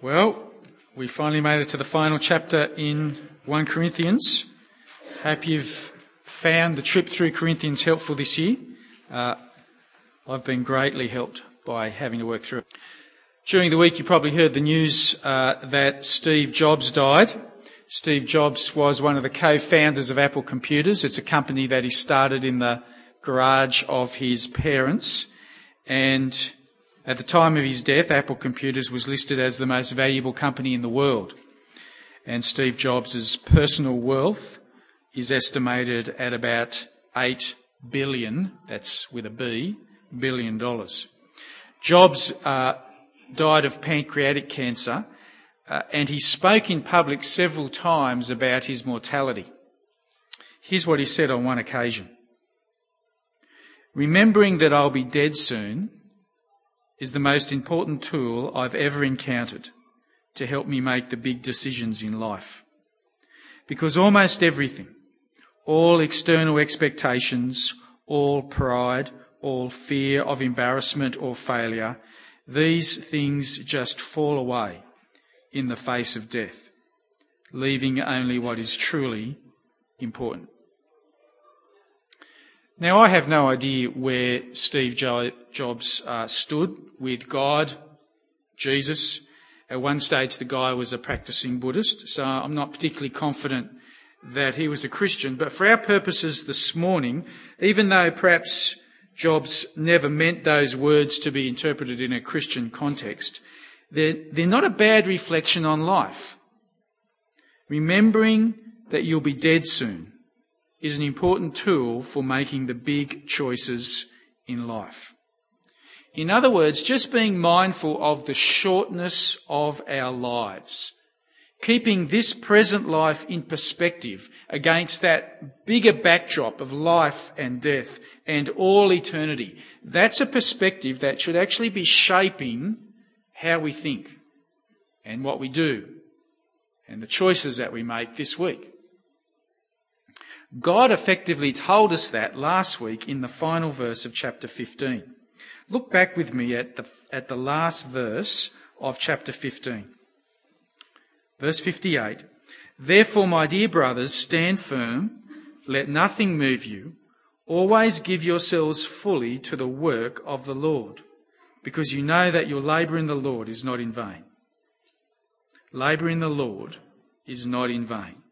Well, we finally made it to the final chapter in 1 Corinthians. Hope you've found the trip through Corinthians helpful this year. Uh, I've been greatly helped by having to work through it. During the week, you probably heard the news uh, that Steve Jobs died. Steve Jobs was one of the co-founders of Apple Computers. It's a company that he started in the garage of his parents. And at the time of his death, Apple Computers was listed as the most valuable company in the world. And Steve Jobs' personal wealth is estimated at about 8 billion, that's with a B, billion dollars. Jobs uh, died of pancreatic cancer, uh, and he spoke in public several times about his mortality. Here's what he said on one occasion. Remembering that I'll be dead soon is the most important tool I've ever encountered to help me make the big decisions in life. Because almost everything, all external expectations, all pride, all fear of embarrassment or failure, these things just fall away in the face of death, leaving only what is truly important. Now, I have no idea where Steve Jobs uh, stood with God, Jesus. At one stage, the guy was a practicing Buddhist, so I'm not particularly confident that he was a Christian. But for our purposes this morning, even though perhaps Jobs never meant those words to be interpreted in a Christian context, they're, they're not a bad reflection on life. Remembering that you'll be dead soon is an important tool for making the big choices in life. In other words, just being mindful of the shortness of our lives. Keeping this present life in perspective against that bigger backdrop of life and death and all eternity. That's a perspective that should actually be shaping how we think and what we do and the choices that we make this week. God effectively told us that last week in the final verse of chapter 15. Look back with me at the, at the last verse of chapter 15. Verse 58. Therefore, my dear brothers, stand firm, let nothing move you, always give yourselves fully to the work of the Lord, because you know that your labour in the Lord is not in vain. Labour in the Lord is not in vain.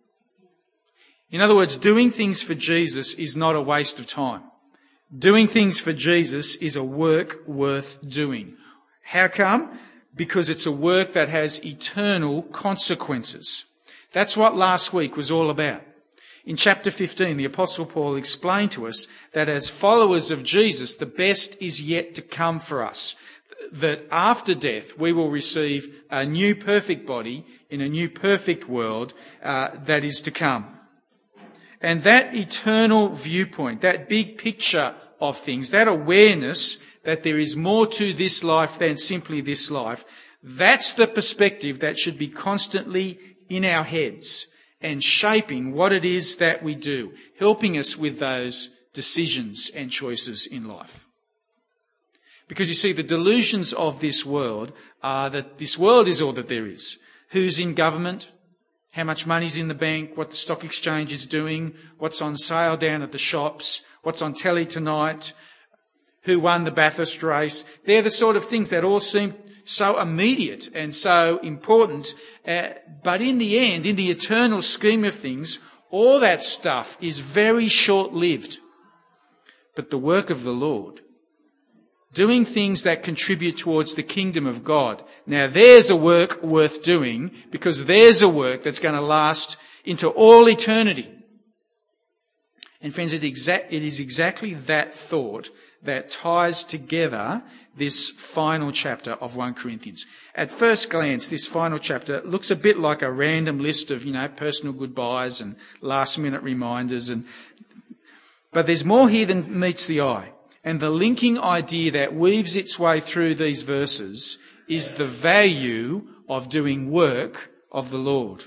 In other words, doing things for Jesus is not a waste of time. Doing things for Jesus is a work worth doing. How come? Because it's a work that has eternal consequences. That's what last week was all about. In chapter 15, the apostle Paul explained to us that as followers of Jesus, the best is yet to come for us. That after death, we will receive a new perfect body in a new perfect world uh, that is to come. And that eternal viewpoint, that big picture of things, that awareness that there is more to this life than simply this life, that's the perspective that should be constantly in our heads and shaping what it is that we do, helping us with those decisions and choices in life. Because you see, the delusions of this world are that this world is all that there is. Who's in government? How much money's in the bank, what the stock exchange is doing, what's on sale down at the shops, what's on telly tonight, who won the Bathurst race. They're the sort of things that all seem so immediate and so important. Uh, but in the end, in the eternal scheme of things, all that stuff is very short lived. But the work of the Lord doing things that contribute towards the kingdom of God. Now there's a work worth doing because there's a work that's going to last into all eternity. And friends, it, exa- it is exactly that thought that ties together this final chapter of 1 Corinthians. At first glance, this final chapter looks a bit like a random list of, you know, personal goodbyes and last minute reminders and, but there's more here than meets the eye. And the linking idea that weaves its way through these verses is the value of doing work of the Lord.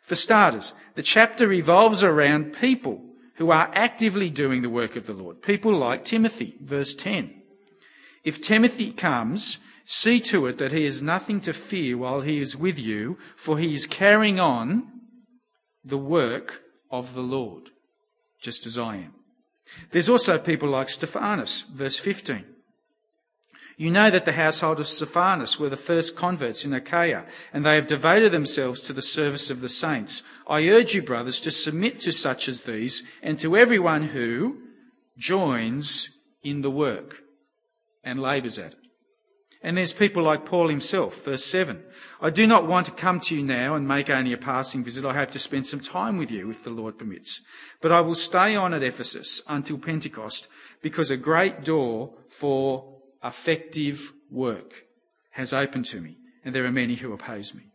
For starters, the chapter revolves around people who are actively doing the work of the Lord. People like Timothy, verse 10. If Timothy comes, See to it that he has nothing to fear while he is with you, for he is carrying on the work of the Lord, just as I am. There's also people like Stephanas, verse 15. You know that the household of Stephanas were the first converts in Achaia, and they have devoted themselves to the service of the saints. I urge you, brothers, to submit to such as these, and to everyone who joins in the work and labours at it. And there's people like Paul himself, verse 7. I do not want to come to you now and make only a passing visit. I hope to spend some time with you if the Lord permits. But I will stay on at Ephesus until Pentecost because a great door for effective work has opened to me and there are many who oppose me.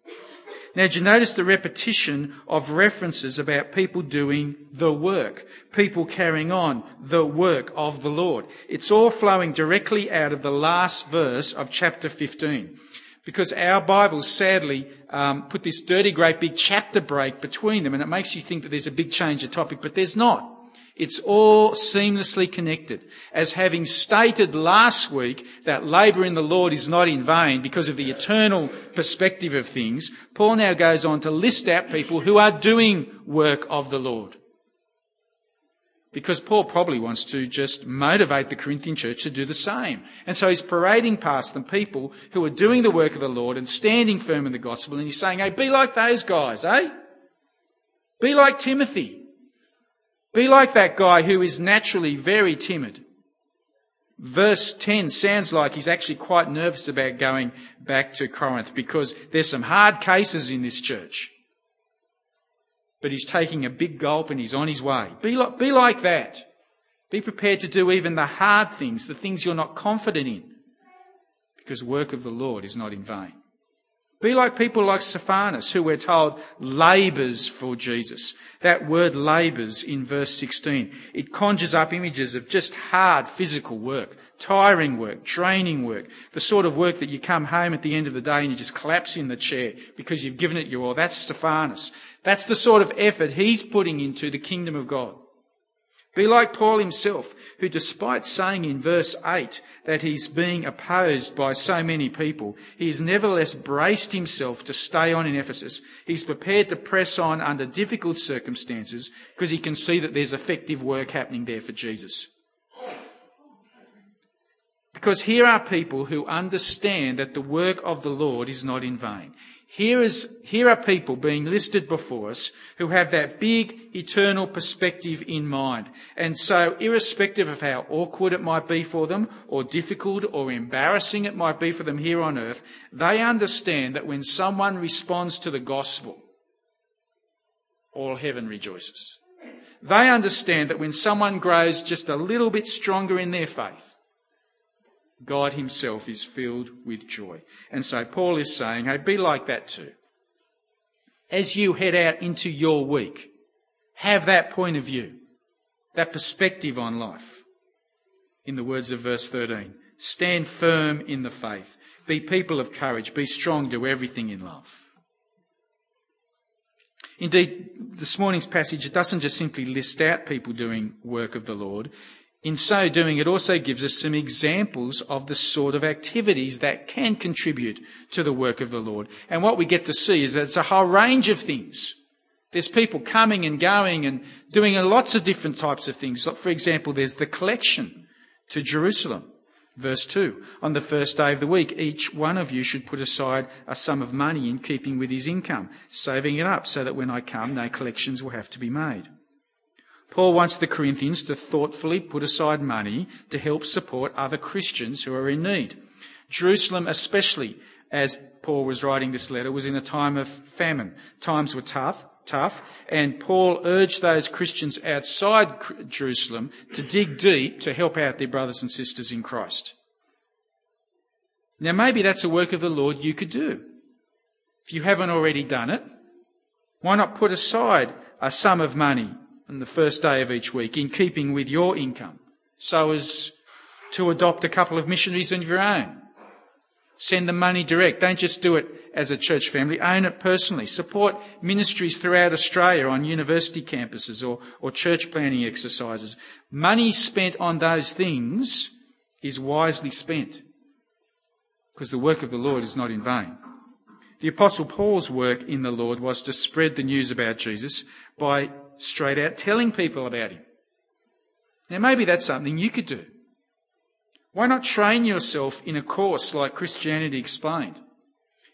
Now, did you notice the repetition of references about people doing the work, people carrying on the work of the Lord? It's all flowing directly out of the last verse of chapter 15. Because our Bibles sadly um, put this dirty, great big chapter break between them, and it makes you think that there's a big change of topic, but there's not. It's all seamlessly connected. As having stated last week that labour in the Lord is not in vain because of the eternal perspective of things, Paul now goes on to list out people who are doing work of the Lord. Because Paul probably wants to just motivate the Corinthian church to do the same. And so he's parading past them people who are doing the work of the Lord and standing firm in the gospel and he's saying, hey, be like those guys, eh? Be like Timothy. Be like that guy who is naturally very timid. Verse 10 sounds like he's actually quite nervous about going back to Corinth because there's some hard cases in this church. But he's taking a big gulp and he's on his way. Be like, be like that. Be prepared to do even the hard things, the things you're not confident in. Because work of the Lord is not in vain. Be like people like Stephanas, who we're told labours for Jesus. That word labours in verse 16, it conjures up images of just hard physical work, tiring work, training work, the sort of work that you come home at the end of the day and you just collapse in the chair because you've given it your all. That's Stephanas. That's the sort of effort he's putting into the kingdom of God. Be like Paul himself, who despite saying in verse 8 that he's being opposed by so many people, he has nevertheless braced himself to stay on in Ephesus. He's prepared to press on under difficult circumstances because he can see that there's effective work happening there for Jesus. Because here are people who understand that the work of the Lord is not in vain. Here, is, here are people being listed before us who have that big eternal perspective in mind. And so, irrespective of how awkward it might be for them, or difficult or embarrassing it might be for them here on earth, they understand that when someone responds to the gospel, all heaven rejoices. They understand that when someone grows just a little bit stronger in their faith, God Himself is filled with joy. And so Paul is saying, hey, be like that too. As you head out into your week, have that point of view, that perspective on life. In the words of verse 13, stand firm in the faith, be people of courage, be strong, do everything in love. Indeed, this morning's passage doesn't just simply list out people doing work of the Lord. In so doing, it also gives us some examples of the sort of activities that can contribute to the work of the Lord. And what we get to see is that it's a whole range of things. There's people coming and going and doing lots of different types of things. For example, there's the collection to Jerusalem. Verse 2. On the first day of the week, each one of you should put aside a sum of money in keeping with his income, saving it up so that when I come, no collections will have to be made. Paul wants the Corinthians to thoughtfully put aside money to help support other Christians who are in need. Jerusalem, especially as Paul was writing this letter, was in a time of famine. Times were tough, tough, and Paul urged those Christians outside Jerusalem to dig deep to help out their brothers and sisters in Christ. Now, maybe that's a work of the Lord you could do. If you haven't already done it, why not put aside a sum of money on the first day of each week in keeping with your income so as to adopt a couple of missionaries of your own. Send them money direct. Don't just do it as a church family. Own it personally. Support ministries throughout Australia on university campuses or, or church planting exercises. Money spent on those things is wisely spent. because the work of the Lord is not in vain. The Apostle Paul's work in the Lord was to spread the news about Jesus by straight out telling people about him. Now, maybe that's something you could do. Why not train yourself in a course like Christianity Explained?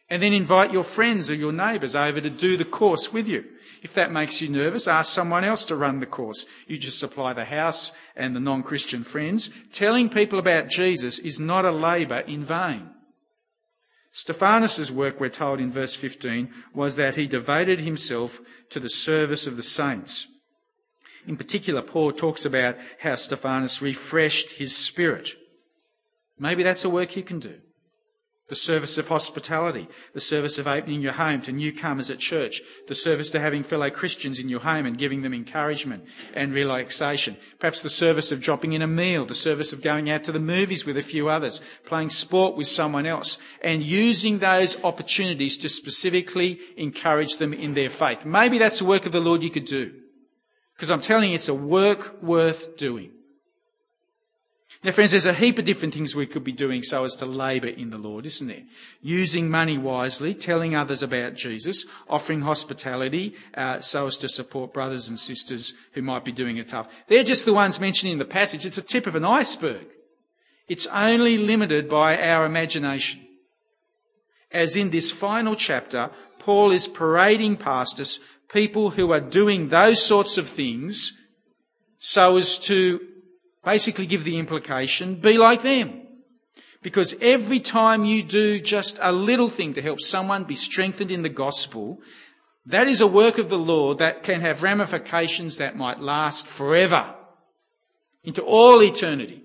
And then invite your friends or your neighbours over to do the course with you. If that makes you nervous, ask someone else to run the course. You just supply the house and the non-Christian friends. Telling people about Jesus is not a labour in vain. Stephanas' work, we're told in verse 15, was that he devoted himself to the service of the saints. In particular, Paul talks about how Stephanas refreshed his spirit. Maybe that's a work you can do the service of hospitality, the service of opening your home to newcomers at church, the service to having fellow Christians in your home and giving them encouragement and relaxation, perhaps the service of dropping in a meal, the service of going out to the movies with a few others, playing sport with someone else, and using those opportunities to specifically encourage them in their faith. Maybe that's a work of the Lord you could do. Because I'm telling you, it's a work worth doing. Now, friends, there's a heap of different things we could be doing so as to labour in the Lord, isn't there? Using money wisely, telling others about Jesus, offering hospitality uh, so as to support brothers and sisters who might be doing it tough. They're just the ones mentioned in the passage. It's a tip of an iceberg. It's only limited by our imagination. As in this final chapter, Paul is parading past us people who are doing those sorts of things so as to basically give the implication, be like them. Because every time you do just a little thing to help someone be strengthened in the gospel, that is a work of the Lord that can have ramifications that might last forever, into all eternity.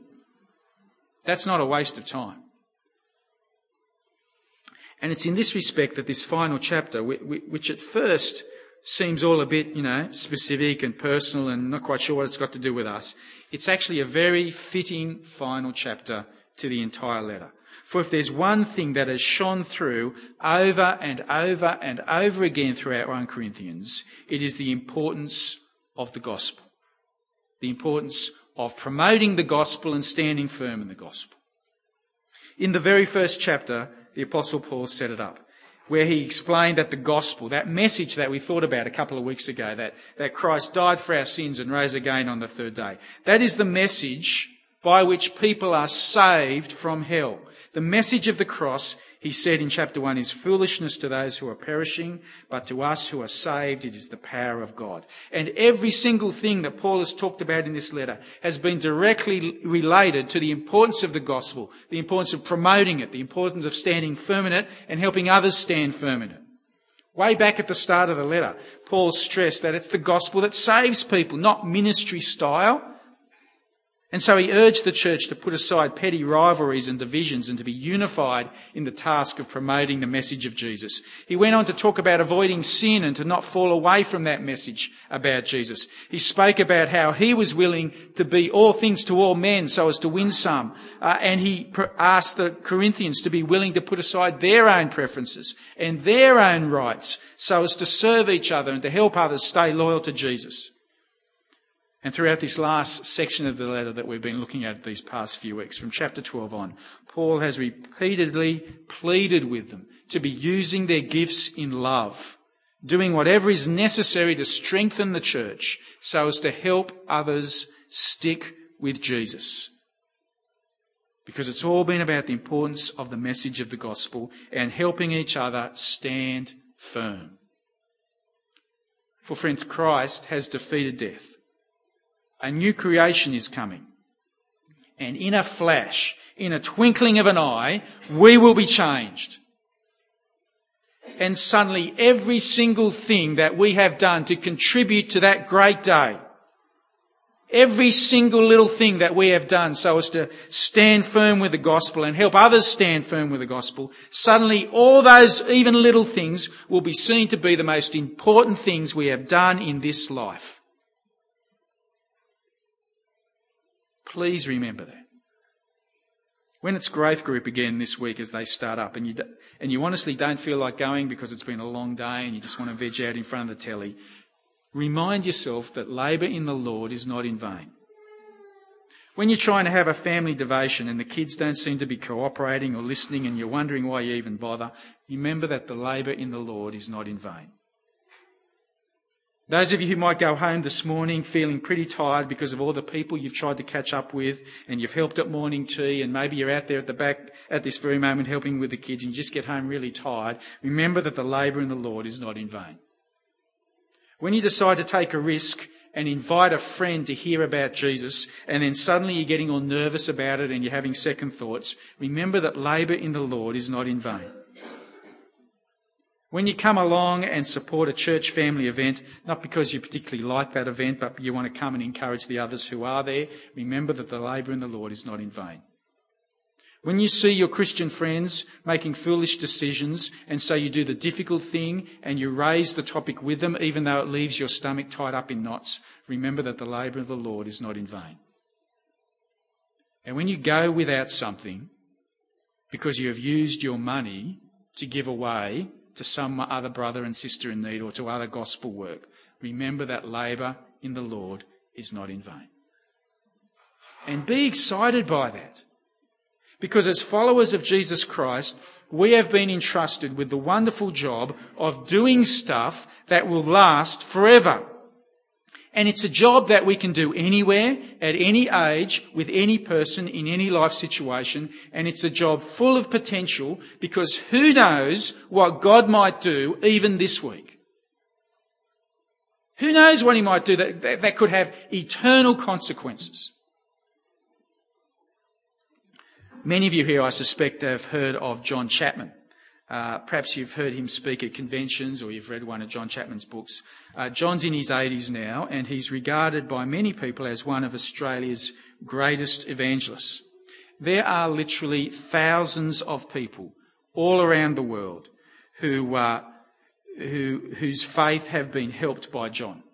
That's not a waste of time. And it's in this respect that this final chapter, which at first seems all a bit, you know, specific and personal and not quite sure what it's got to do with us, it's actually a very fitting final chapter to the entire letter. For if there's one thing that has shone through over and over and over again throughout 1 Corinthians, it is the importance of the gospel. The importance of promoting the gospel and standing firm in the gospel. In the very first chapter, the Apostle Paul set it up where he explained that the gospel, that message that we thought about a couple of weeks ago, that, that Christ died for our sins and rose again on the third day, that is the message by which people are saved from hell. The message of the cross he said in chapter 1 is foolishness to those who are perishing, but to us who are saved, it is the power of God. And every single thing that Paul has talked about in this letter has been directly related to the importance of the gospel, the importance of promoting it, the importance of standing firm in it and helping others stand firm in it. Way back at the start of the letter, Paul stressed that it's the gospel that saves people, not ministry style, and so he urged the church to put aside petty rivalries and divisions and to be unified in the task of promoting the message of Jesus. He went on to talk about avoiding sin and to not fall away from that message about Jesus. He spoke about how he was willing to be all things to all men so as to win some. Uh, and he asked the Corinthians to be willing to put aside their own preferences and their own rights so as to serve each other and to help others stay loyal to Jesus. And throughout this last section of the letter that we've been looking at these past few weeks, from chapter 12 on, Paul has repeatedly pleaded with them to be using their gifts in love, doing whatever is necessary to strengthen the church so as to help others stick with Jesus. Because it's all been about the importance of the message of the gospel and helping each other stand firm. For friends, Christ has defeated death. A new creation is coming. And in a flash, in a twinkling of an eye, we will be changed. And suddenly every single thing that we have done to contribute to that great day, every single little thing that we have done so as to stand firm with the gospel and help others stand firm with the gospel, suddenly all those even little things will be seen to be the most important things we have done in this life. Please remember that. When it's growth group again this week as they start up and you, and you honestly don't feel like going because it's been a long day and you just want to veg out in front of the telly, remind yourself that labour in the Lord is not in vain. When you're trying to have a family devotion and the kids don't seem to be cooperating or listening and you're wondering why you even bother, remember that the labour in the Lord is not in vain. Those of you who might go home this morning feeling pretty tired because of all the people you've tried to catch up with and you've helped at morning tea and maybe you're out there at the back at this very moment helping with the kids and you just get home really tired, remember that the labour in the Lord is not in vain. When you decide to take a risk and invite a friend to hear about Jesus and then suddenly you're getting all nervous about it and you're having second thoughts, remember that labour in the Lord is not in vain. When you come along and support a church family event, not because you particularly like that event, but you want to come and encourage the others who are there, remember that the labour in the Lord is not in vain. When you see your Christian friends making foolish decisions, and so you do the difficult thing and you raise the topic with them, even though it leaves your stomach tied up in knots, remember that the labour of the Lord is not in vain. And when you go without something because you have used your money to give away to some other brother and sister in need or to other gospel work, remember that labour in the Lord is not in vain. And be excited by that. Because as followers of Jesus Christ, we have been entrusted with the wonderful job of doing stuff that will last forever. And it's a job that we can do anywhere, at any age, with any person, in any life situation. And it's a job full of potential because who knows what God might do even this week? Who knows what he might do that, that, that could have eternal consequences? Many of you here, I suspect, have heard of John Chapman. Uh, perhaps you've heard him speak at conventions or you've read one of John Chapman's books. Uh, John's in his 80s now and he's regarded by many people as one of Australia's greatest evangelists. There are literally thousands of people all around the world who, uh, who, whose faith have been helped by John.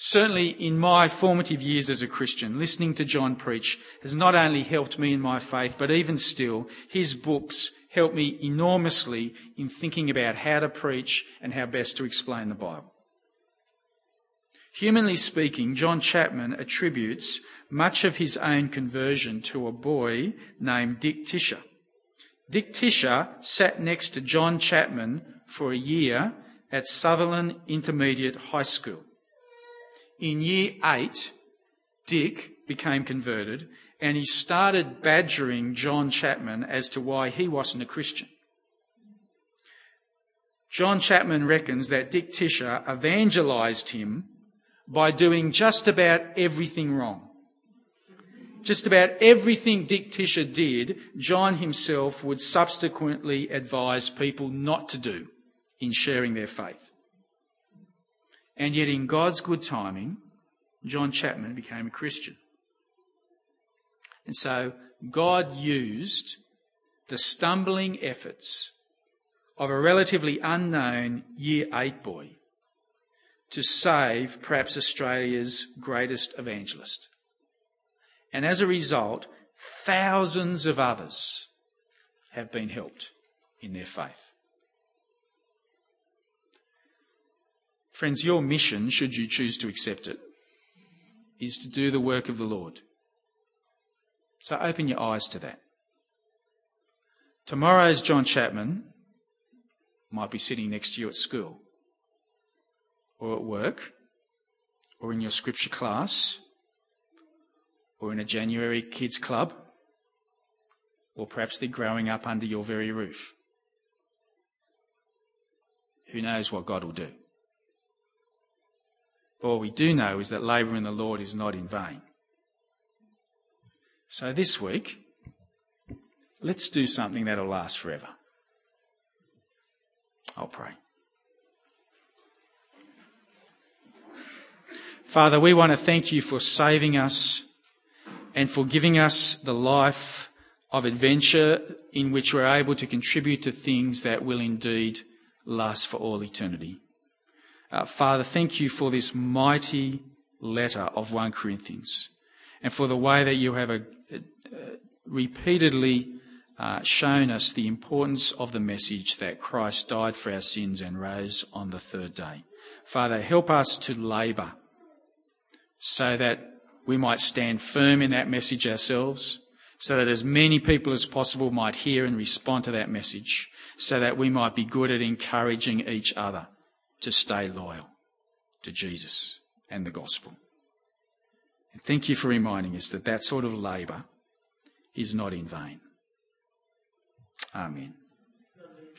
Certainly, in my formative years as a Christian, listening to John preach has not only helped me in my faith, but even still, his books helped me enormously in thinking about how to preach and how best to explain the Bible. Humanly speaking, John Chapman attributes much of his own conversion to a boy named Dick Tisher. Dick Tisher sat next to John Chapman for a year at Sutherland Intermediate High School. In year eight, Dick became converted and he started badgering John Chapman as to why he wasn't a Christian. John Chapman reckons that Dick Tisher evangelized him by doing just about everything wrong. Just about everything Dick Tisher did, John himself would subsequently advise people not to do in sharing their faith. And yet, in God's good timing, John Chapman became a Christian. And so God used the stumbling efforts of a relatively unknown year eight boy to save perhaps Australia's greatest evangelist. And as a result, thousands of others have been helped in their faith. Friends, your mission, should you choose to accept it, is to do the work of the Lord. So open your eyes to that. Tomorrow's John Chapman might be sitting next to you at school, or at work, or in your scripture class, or in a January kids club, or perhaps they're growing up under your very roof. Who knows what God will do? But what we do know is that labour in the Lord is not in vain. So this week, let's do something that'll last forever. I'll pray. Father, we want to thank you for saving us and for giving us the life of adventure in which we're able to contribute to things that will indeed last for all eternity. Uh, Father, thank you for this mighty letter of 1 Corinthians and for the way that you have a, repeatedly uh, shown us the importance of the message that Christ died for our sins and rose on the third day. Father, help us to labour so that we might stand firm in that message ourselves, so that as many people as possible might hear and respond to that message, so that we might be good at encouraging each other to stay loyal to Jesus and the gospel. And thank you for reminding us that that sort of labour is not in vain. Amen.